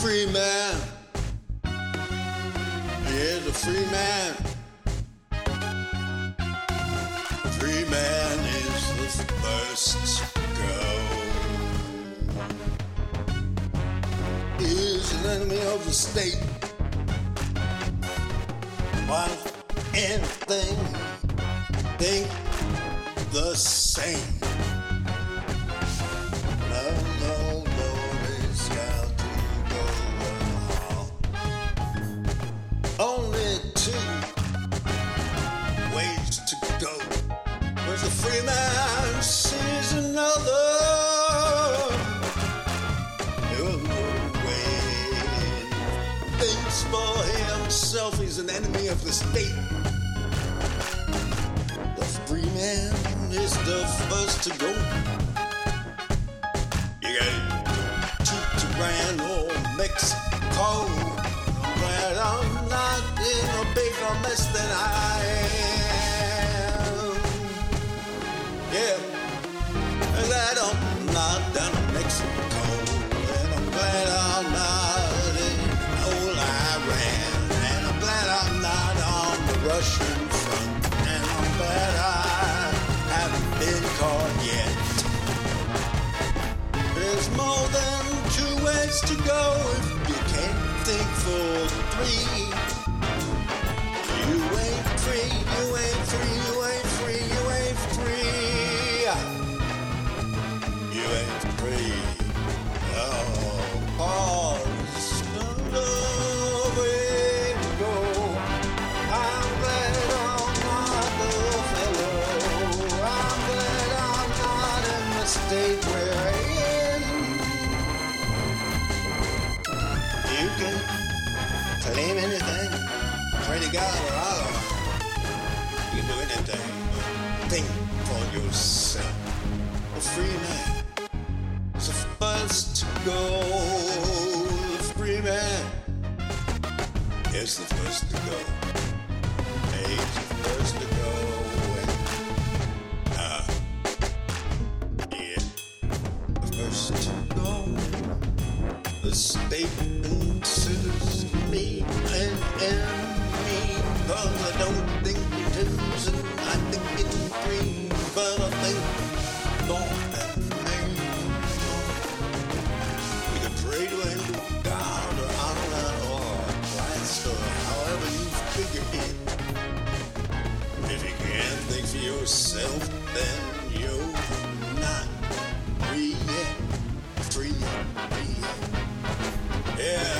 free man. He's a free man. Free man is the first to go. He's an enemy of the state. Why anything think the same? Where's the free man sees another? Oh, way. Thinks for himself, he's an enemy of the state. The free man is the first to go. You got to Tehran or Mexico. But I'm not in a bigger mess than I am. Not down in Mexico. And I'm glad I'm not in old Iran. And I'm glad I'm not on the Russian front. And I'm glad I haven't been caught yet. There's more than two ways to go if you can't think for three. To God or Allah. You can do anything. Think for yourself. A free man is the first to go. The free man is the first to go. He's the first to go. Uh, yeah, the first to go. The state you think for yourself, then you're not yet. Free yet. Yeah,